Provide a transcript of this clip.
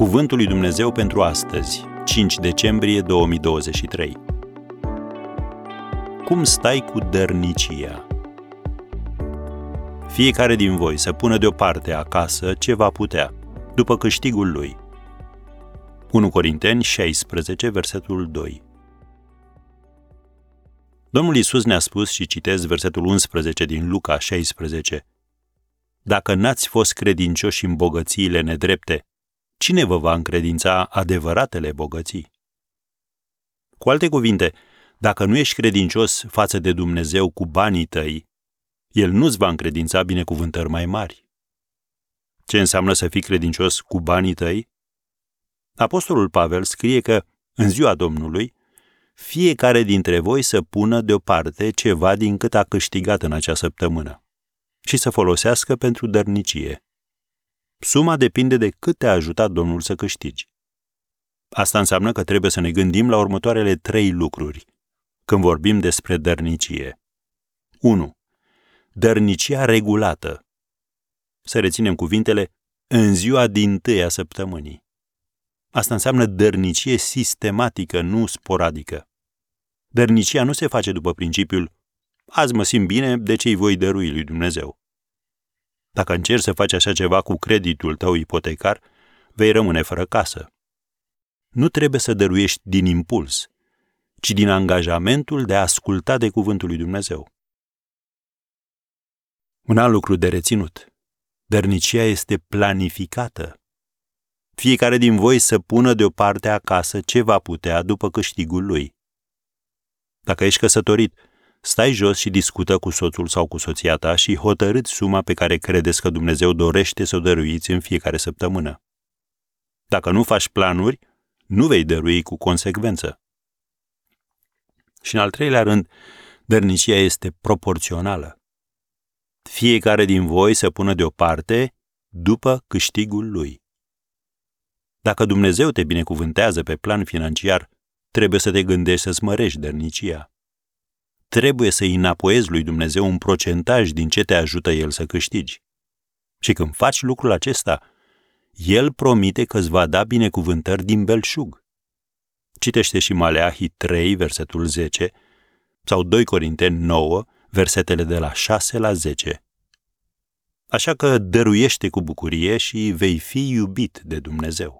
Cuvântul lui Dumnezeu pentru astăzi, 5 decembrie 2023. Cum stai cu dărnicia? Fiecare din voi să pună deoparte acasă ce va putea, după câștigul lui. 1 Corinteni 16, versetul 2. Domnul Isus ne-a spus și citez versetul 11 din Luca 16. Dacă n-ați fost credincioși în bogățiile nedrepte, cine vă va încredința adevăratele bogății? Cu alte cuvinte, dacă nu ești credincios față de Dumnezeu cu banii tăi, El nu-ți va încredința binecuvântări mai mari. Ce înseamnă să fii credincios cu banii tăi? Apostolul Pavel scrie că, în ziua Domnului, fiecare dintre voi să pună deoparte ceva din cât a câștigat în acea săptămână și să folosească pentru dărnicie. Suma depinde de cât te-a ajutat Domnul să câștigi. Asta înseamnă că trebuie să ne gândim la următoarele trei lucruri când vorbim despre dărnicie. 1. Dărnicia regulată. Să reținem cuvintele în ziua din tâia săptămânii. Asta înseamnă dărnicie sistematică, nu sporadică. Dărnicia nu se face după principiul azi mă simt bine, de ce îi voi dărui lui Dumnezeu. Dacă încerci să faci așa ceva cu creditul tău ipotecar, vei rămâne fără casă. Nu trebuie să dăruiești din impuls, ci din angajamentul de a asculta de cuvântul lui Dumnezeu. Un alt lucru de reținut. Dărnicia este planificată. Fiecare din voi să pună deoparte acasă ce va putea după câștigul lui. Dacă ești căsătorit, stai jos și discută cu soțul sau cu soția ta și hotărâți suma pe care credeți că Dumnezeu dorește să o dăruiți în fiecare săptămână. Dacă nu faci planuri, nu vei dărui cu consecvență. Și în al treilea rând, dărnicia este proporțională. Fiecare din voi să pună deoparte după câștigul lui. Dacă Dumnezeu te binecuvântează pe plan financiar, trebuie să te gândești să-ți mărești dărnicia. Trebuie să-i înapoiezi lui Dumnezeu un procentaj din ce te ajută El să câștigi. Și când faci lucrul acesta, El promite că îți va da binecuvântări din belșug. Citește și Maleahi 3, versetul 10, sau 2 Corinteni 9, versetele de la 6 la 10. Așa că dăruiește cu bucurie și vei fi iubit de Dumnezeu.